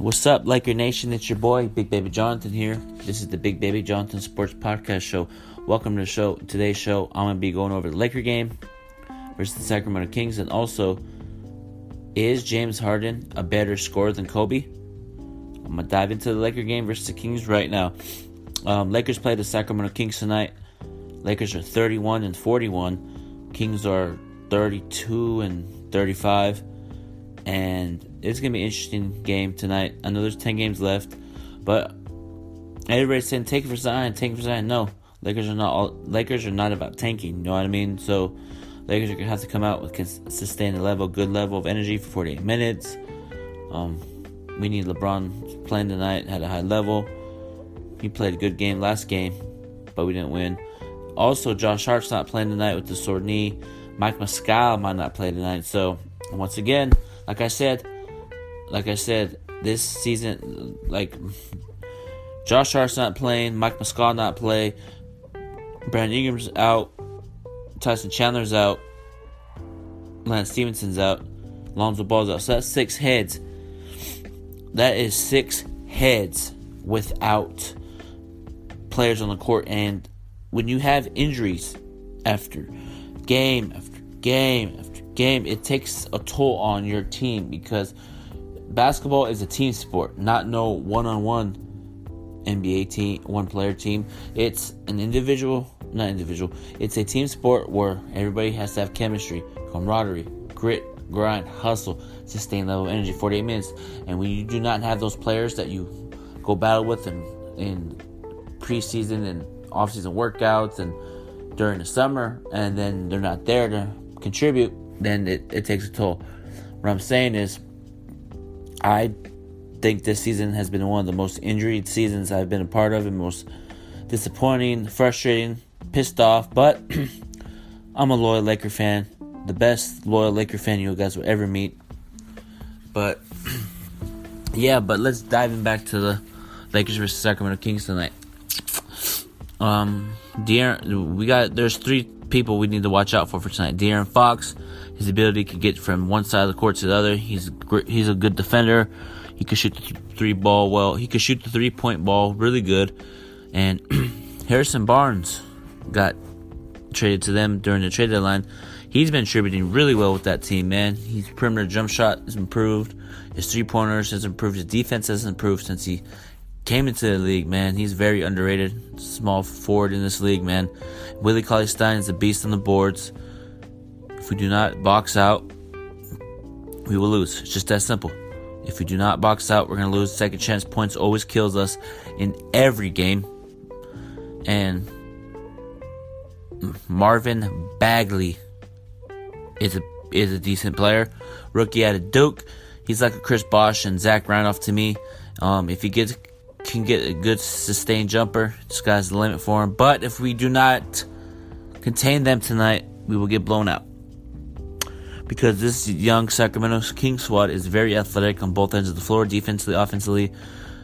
What's up, Laker Nation? It's your boy, Big Baby Jonathan here. This is the Big Baby Jonathan Sports Podcast Show. Welcome to the show. Today's show, I'm gonna be going over the Laker game versus the Sacramento Kings, and also, is James Harden a better scorer than Kobe? I'm gonna dive into the Laker game versus the Kings right now. Um, Lakers play the Sacramento Kings tonight. Lakers are 31 and 41. Kings are 32 and 35 and it's gonna be an interesting game tonight. I know there's ten games left, but everybody's saying take for Zion, take for Zion. No, Lakers are not. All, Lakers are not about tanking. You know what I mean? So Lakers are gonna have to come out with sustain a level, good level of energy for 48 minutes. Um, we need LeBron playing tonight at a high level. He played a good game last game, but we didn't win. Also, Josh Hart's not playing tonight with the sore knee. Mike Muscala might not play tonight. So once again, like I said, like I said, this season, like Josh Hart's not playing, Mike Muscala not play, Brandon Ingram's out, Tyson Chandler's out, Lance Stephenson's out, Lonzo Ball's out. So that's six heads. That is six heads without players on the court. And when you have injuries after game after game after game, it takes a toll on your team because basketball is a team sport, not no one on one NBA team, one player team. It's an individual, not individual, it's a team sport where everybody has to have chemistry, camaraderie, grit, grind, hustle, sustain level energy 48 minutes. And when you do not have those players that you go battle with in, in preseason and offseason workouts and during the summer, and then they're not there to contribute, then it, it takes a toll. What I'm saying is, I think this season has been one of the most injured seasons I've been a part of and most disappointing, frustrating, pissed off, but I'm a loyal Laker fan. The best loyal Laker fan you guys will ever meet. But yeah, but let's dive in back to the Lakers versus Sacramento Kings tonight. Um, De'Aaron, we got there's three people we need to watch out for for tonight. De'Aaron Fox, his ability to get from one side of the court to the other. He's he's a good defender. He can shoot the three ball well. He can shoot the three point ball really good. And Harrison Barnes got traded to them during the trade deadline. He's been contributing really well with that team, man. His perimeter jump shot has improved. His three pointers has improved. His defense has improved since he came into the league, man. He's very underrated. Small forward in this league, man. Willie Cauley Stein is a beast on the boards. If we do not box out, we will lose. It's just that simple. If we do not box out, we're going to lose. Second chance points always kills us in every game. And Marvin Bagley is a is a decent player. Rookie out of Duke. He's like a Chris Bosh and Zach Randolph to me. Um, if he gets can get a good sustained jumper. Sky's the limit for him. But if we do not contain them tonight, we will get blown out. Because this young Sacramento King squad is very athletic on both ends of the floor, defensively, offensively.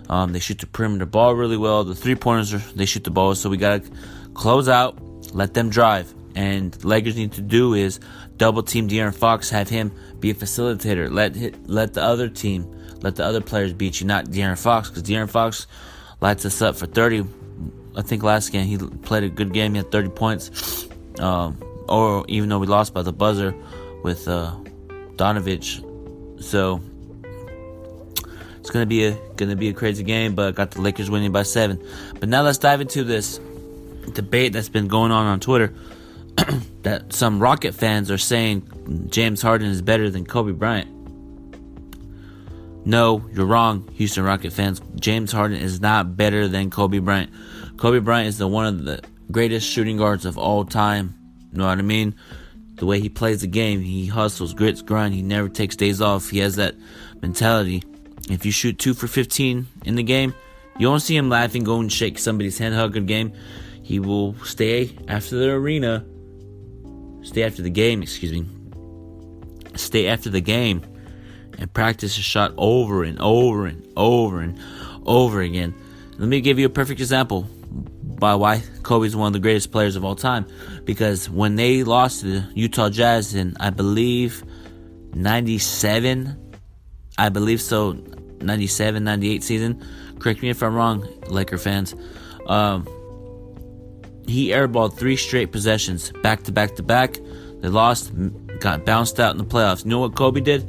Um, they shoot the perimeter ball really well. The three pointers, they shoot the ball. So we got to close out, let them drive. And Lakers need to do is double team De'Aaron Fox, have him be a facilitator. Let let the other team let the other players beat you, not De'Aaron Fox, because De'Aaron Fox lights us up for 30. I think last game he played a good game. He had 30 points. Um, or even though we lost by the buzzer with uh, Donovich, so it's gonna be a gonna be a crazy game. But I got the Lakers winning by seven. But now let's dive into this debate that's been going on on Twitter. that some Rocket fans are saying James Harden is better than Kobe Bryant. No, you're wrong, Houston Rocket fans. James Harden is not better than Kobe Bryant. Kobe Bryant is the one of the greatest shooting guards of all time. You know what I mean? The way he plays the game, he hustles, grits, grind. He never takes days off. He has that mentality. If you shoot two for 15 in the game, you won't see him laughing, go and shake somebody's hand, hug a game. He will stay after the arena, stay after the game, excuse me, stay after the game and practice a shot over and over and over and over again. Let me give you a perfect example by why Kobe's one of the greatest players of all time. Because when they lost to the Utah Jazz in, I believe, 97, I believe so, 97, 98 season. Correct me if I'm wrong, Laker fans. Um, he airballed three straight possessions, back to back to back. They lost, got bounced out in the playoffs. You know what Kobe did?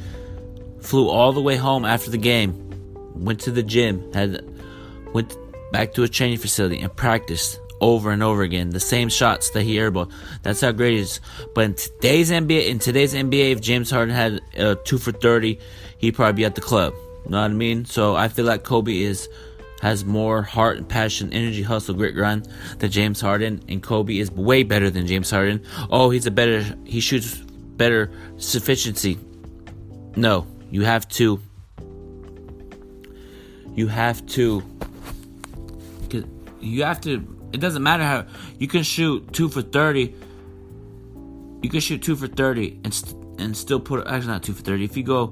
Flew all the way home after the game, went to the gym, had went back to a training facility and practiced over and over again the same shots that he airballed. That's how great he is. But in today's NBA, in today's NBA, if James Harden had uh, two for thirty, he'd probably be at the club. You know what I mean? So I feel like Kobe is has more heart and passion, energy, hustle, grit, grind than James Harden, and Kobe is way better than James Harden. Oh, he's a better, he shoots better sufficiency. No, you have to, you have to, you have to. It doesn't matter how you can shoot two for thirty. You can shoot two for thirty and st- and still put actually not two for thirty. If you go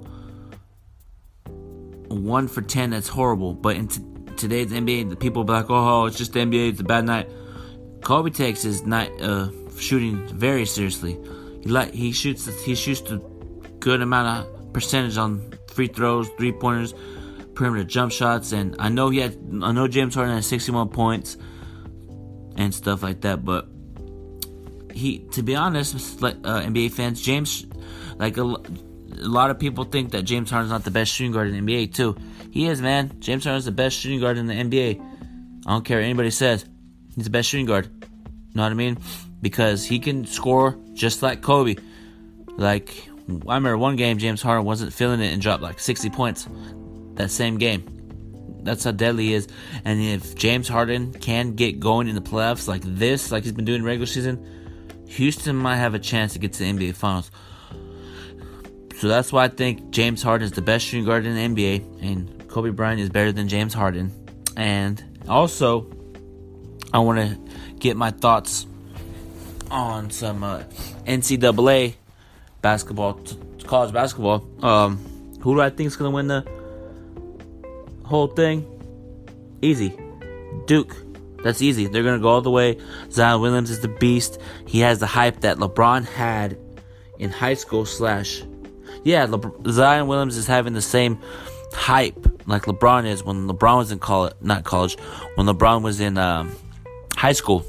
one for ten, that's horrible. But in t- today's NBA, the people be like, "Oh, it's just the NBA. It's a bad night." Kobe takes his night uh, shooting very seriously. He like he shoots he shoots a good amount of percentage on free throws, three pointers, perimeter jump shots, and I know he had I know James Harden had 61 points and stuff like that, but he to be honest, like uh, NBA fans, James like a, a lot of people think that James Harden's not the best shooting guard in the NBA too. He is, man. James Harden's the best shooting guard in the NBA. I don't care what anybody says. He's the best shooting guard. You Know what I mean? Because he can score just like Kobe. Like I remember one game James Harden wasn't feeling it and dropped like 60 points that same game. That's how deadly he is. And if James Harden can get going in the playoffs like this, like he's been doing regular season, Houston might have a chance to get to the NBA Finals. So that's why I think James Harden is the best shooting guard in the NBA, and Kobe Bryant is better than James Harden. And also, I want to get my thoughts on some uh, NCAA basketball, college basketball. Um, who do I think is going to win the whole thing? Easy. Duke. That's easy. They're going to go all the way. Zion Williams is the beast. He has the hype that LeBron had in high school slash yeah, Zion Williams is having the same hype like LeBron is when LeBron was in college, not college, when LeBron was in um, high school.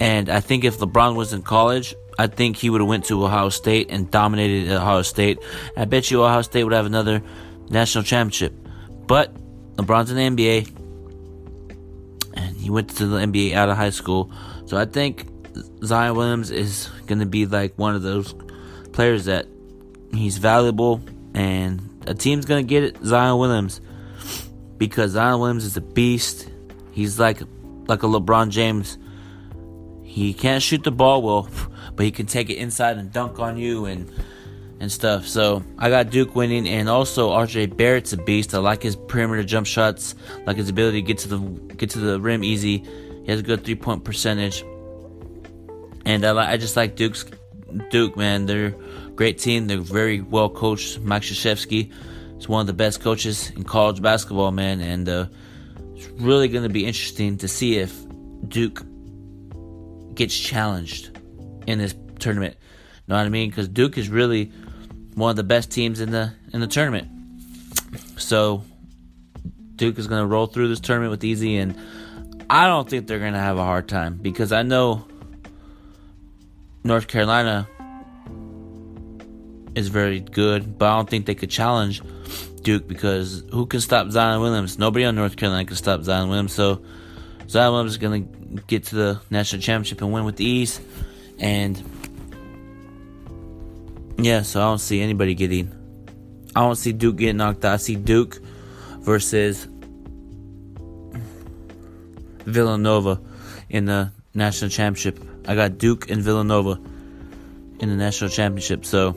And I think if LeBron was in college, I think he would have went to Ohio State and dominated Ohio State. I bet you Ohio State would have another national championship. But LeBron's in the NBA, and he went to the NBA out of high school. So I think Zion Williams is going to be like one of those players that he's valuable and a team's gonna get it, Zion Williams, because Zion Williams is a beast. He's like like a LeBron James. He can't shoot the ball well, but he can take it inside and dunk on you and and stuff. So I got Duke winning, and also RJ Barrett's a beast. I like his perimeter jump shots, like his ability to get to the get to the rim easy. He has a good three point percentage, and I, I just like Duke's Duke man. They're great team. They're very well coached. Mike Krzyzewski is one of the best coaches in college basketball, man, and uh, it's really going to be interesting to see if Duke gets challenged in this tournament. Know what I mean? Because Duke is really one of the best teams in the in the tournament. So Duke is going to roll through this tournament with easy, and I don't think they're going to have a hard time because I know North Carolina is very good, but I don't think they could challenge Duke because who can stop Zion Williams? Nobody on North Carolina can stop Zion Williams. So Zion Williams is going to get to the national championship and win with ease. And yeah, so I don't see anybody getting. I don't see Duke getting knocked out. I see Duke versus Villanova in the national championship. I got Duke and Villanova in the national championship. So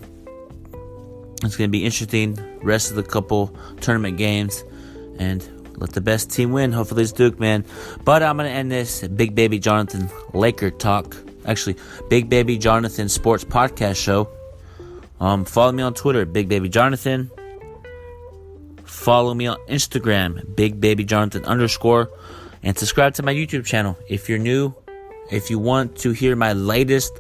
it's going to be interesting. Rest of the couple tournament games, and let the best team win. Hopefully, it's Duke, man. But I'm going to end this Big Baby Jonathan Laker talk. Actually, Big Baby Jonathan Sports Podcast Show. Um, follow me on Twitter, Big Baby Jonathan. Follow me on Instagram, Big Baby Jonathan underscore, and subscribe to my YouTube channel if you're new. If you want to hear my latest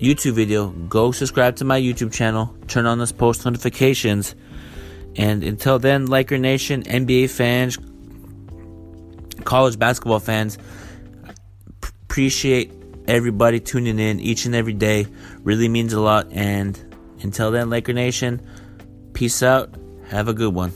YouTube video, go subscribe to my YouTube channel, turn on those post notifications, And until then, Laker Nation, NBA fans, college basketball fans, appreciate everybody tuning in each and every day. Really means a lot. And until then, Laker Nation, peace out. Have a good one.